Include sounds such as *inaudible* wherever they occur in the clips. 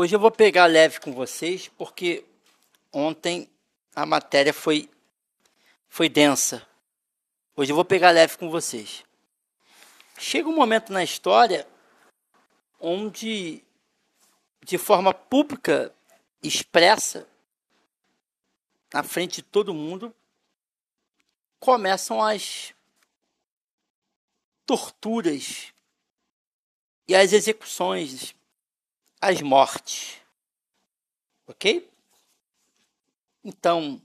Hoje eu vou pegar leve com vocês, porque ontem a matéria foi, foi densa. Hoje eu vou pegar leve com vocês. Chega um momento na história onde, de forma pública, expressa, na frente de todo mundo, começam as torturas e as execuções, as mortes. Ok? Então,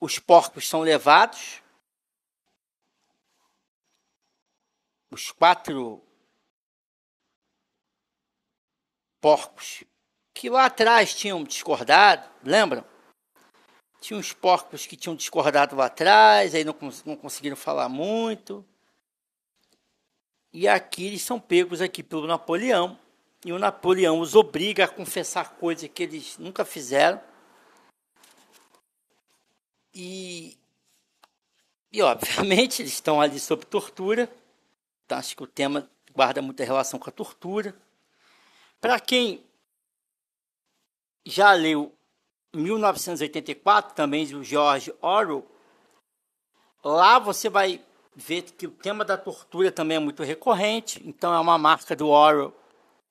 os porcos são levados, os quatro porcos que lá atrás tinham discordado, lembram? Tinha uns porcos que tinham discordado lá atrás, aí não, não conseguiram falar muito. E aqui eles são pegos aqui pelo Napoleão. E o Napoleão os obriga a confessar coisas que eles nunca fizeram. E, e obviamente *laughs* eles estão ali sob tortura. Então acho que o tema guarda muita relação com a tortura. Para quem já leu 1984, também do George Orwell, lá você vai vê que o tema da tortura também é muito recorrente, então é uma marca do Orwell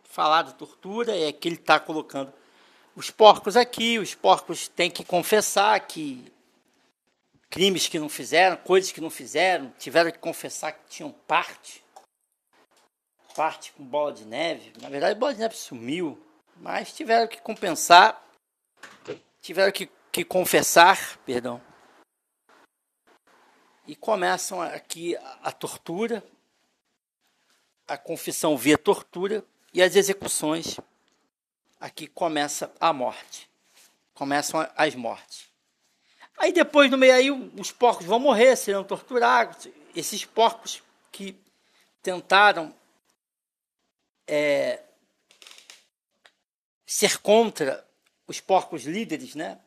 falar de tortura, é que ele está colocando os porcos aqui, os porcos têm que confessar que crimes que não fizeram, coisas que não fizeram, tiveram que confessar que tinham parte, parte com bola de neve, na verdade bola de neve sumiu, mas tiveram que compensar, tiveram que, que confessar, perdão, e começam aqui a, tortura, a confissão via tortura e as execuções. Aqui começa a morte. Começam as mortes. Aí depois, no meio aí, os porcos vão morrer, serão torturados. Esses porcos que tentaram é, ser contra os porcos líderes, né?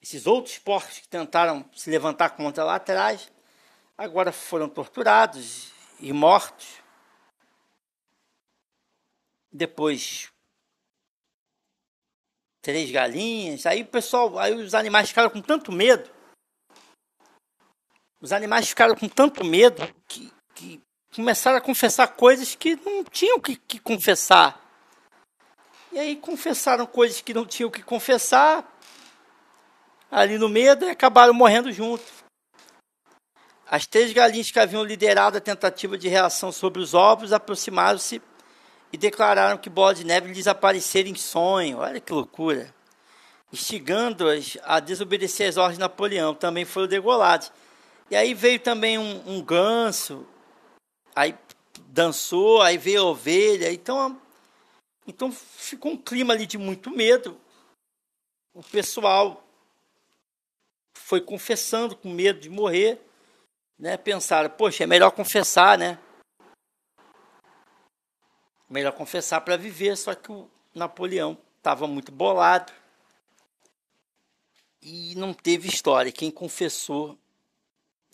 Esses outros porcos que tentaram se levantar contra lá atrás, agora foram torturados e mortos. Depois três galinhas. Aí o pessoal, aí os animais ficaram com tanto medo. Os animais ficaram com tanto medo que, que começaram a confessar coisas que não tinham que, que confessar. E aí confessaram coisas que não tinham que confessar ali no medo e acabaram morrendo junto. As três galinhas que haviam liderado a tentativa de reação sobre os ovos aproximaram-se e declararam que Bola de Neve lhes aparecera em sonho. Olha que loucura! Instigando-as a desobedecer às ordens de Napoleão, também foram degolados. E aí veio também um, um ganso, aí dançou, aí veio a ovelha. Então, então ficou um clima ali de muito medo. O pessoal foi confessando com medo de morrer né, pensaram, poxa, é melhor confessar, né? Melhor confessar para viver, só que o Napoleão estava muito bolado e não teve história. Quem confessou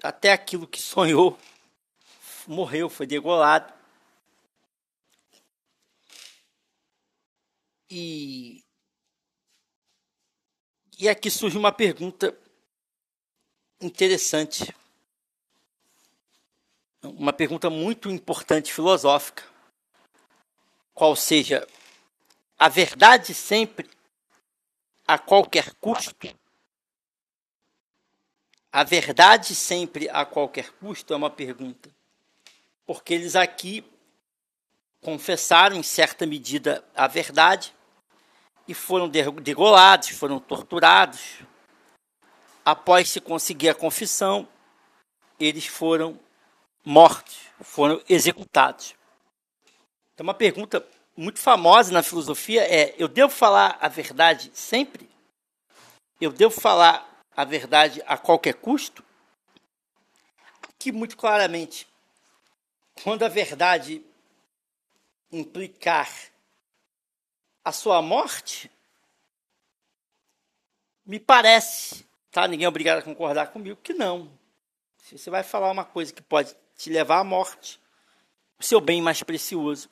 até aquilo que sonhou *laughs* morreu, foi degolado. E, e aqui surge uma pergunta interessante uma pergunta muito importante filosófica, qual seja a verdade sempre a qualquer custo? A verdade sempre a qualquer custo é uma pergunta, porque eles aqui confessaram em certa medida a verdade e foram degolados, foram torturados. Após se conseguir a confissão, eles foram mortos, foram executados. Então, uma pergunta muito famosa na filosofia é: eu devo falar a verdade sempre? Eu devo falar a verdade a qualquer custo? Aqui, muito claramente, quando a verdade implicar a sua morte, me parece, tá? Ninguém é obrigado a concordar comigo que não. Se você vai falar uma coisa que pode te levar à morte. O seu bem mais precioso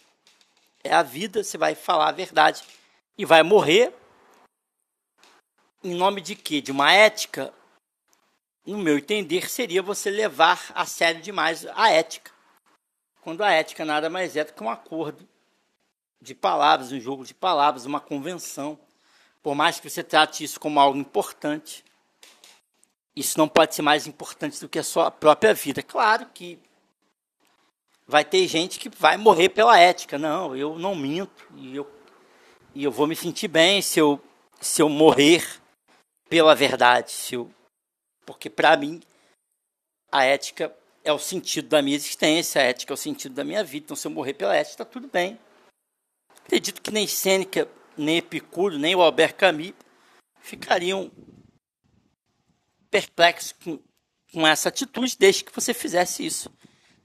é a vida, você vai falar a verdade e vai morrer. Em nome de quê? De uma ética? No meu entender, seria você levar a sério demais a ética. Quando a ética nada mais é do que um acordo de palavras, um jogo de palavras, uma convenção. Por mais que você trate isso como algo importante, isso não pode ser mais importante do que a sua própria vida. Claro que vai ter gente que vai morrer pela ética. Não, eu não minto e eu, e eu vou me sentir bem se eu, se eu morrer pela verdade. Se eu, porque, para mim, a ética é o sentido da minha existência, a ética é o sentido da minha vida. Então, se eu morrer pela ética, está tudo bem. Acredito que nem Sêneca, nem Epicuro, nem o Albert Camus ficariam perplexos com, com essa atitude, desde que você fizesse isso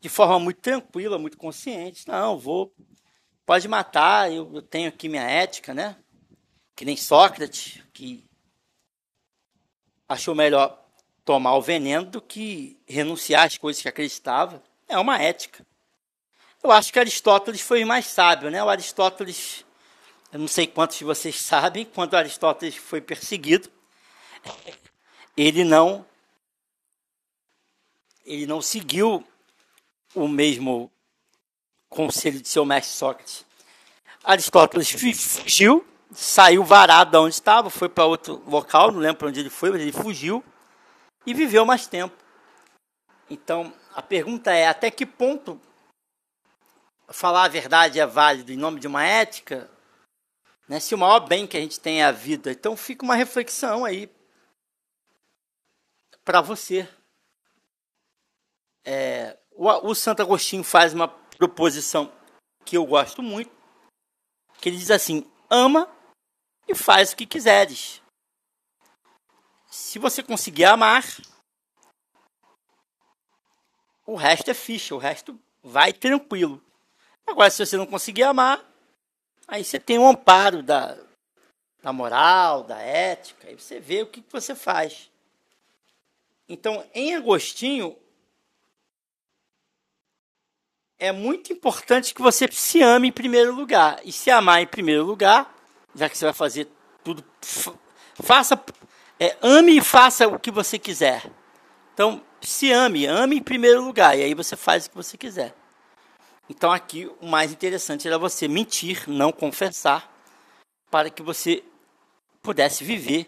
de forma muito tranquila, muito consciente. Não, vou, pode matar, eu, eu tenho aqui minha ética, né? Que nem Sócrates, que achou melhor tomar o veneno do que renunciar às coisas que acreditava. É uma ética. Eu acho que Aristóteles foi mais sábio, né? O Aristóteles, eu não sei quantos de vocês *laughs* sabem, quando Aristóteles foi perseguido, ele não ele não seguiu o mesmo conselho de seu mestre Sócrates. Aristóteles fugiu, saiu varado de onde estava, foi para outro local, não lembro para onde ele foi, mas ele fugiu e viveu mais tempo. Então, a pergunta é: até que ponto falar a verdade é válido em nome de uma ética? Né? Se o maior bem que a gente tem é a vida. Então, fica uma reflexão aí para você. É, o, Santo Agostinho faz uma proposição que eu gosto muito, que ele diz assim: ama e faz o que quiseres. Se você conseguir amar, o resto é ficha, o resto vai tranquilo. Agora, se você não conseguir amar, aí você tem o um amparo da, da moral, da ética, aí você vê o que você faz. Então, em Agostinho, é muito importante que você se ame em primeiro lugar. E se amar em primeiro lugar, já que você vai fazer tudo, faça, é, ame e faça o que você quiser. Então, se ame, ame em primeiro lugar, e aí você faz o que você quiser. Então, aqui o mais interessante era você mentir, não confessar, para que você pudesse viver.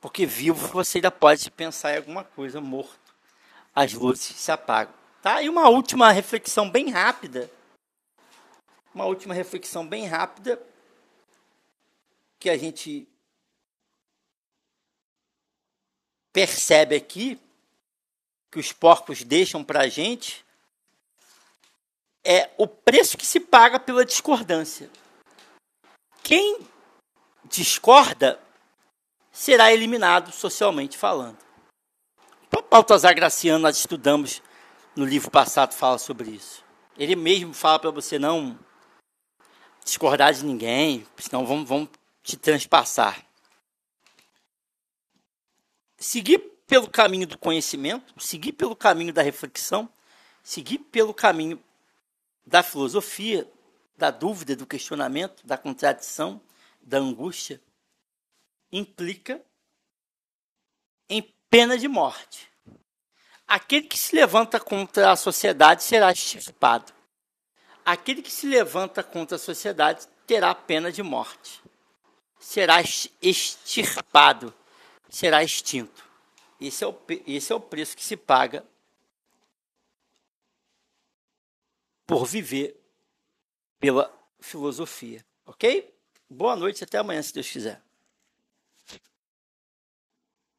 Porque vivo você ainda pode pensar em alguma coisa, morto. As luzes se apagam. Tá? E uma última reflexão bem rápida. Uma última reflexão bem rápida que a gente percebe aqui que os porcos deixam para a gente é o preço que se paga pela discordância. Quem discorda será eliminado socialmente falando. O Baltazar nós estudamos no livro passado fala sobre isso. Ele mesmo fala para você não discordar de ninguém, senão vão, vão te transpassar. Seguir pelo caminho do conhecimento, seguir pelo caminho da reflexão, seguir pelo caminho da filosofia, da dúvida, do questionamento, da contradição, da angústia, implica em pena de morte. Aquele que se levanta contra a sociedade será extirpado. Aquele que se levanta contra a sociedade terá pena de morte. Será extirpado, será extinto. Esse é o, esse é o preço que se paga por viver pela filosofia. Ok? Boa noite, até amanhã, se Deus quiser.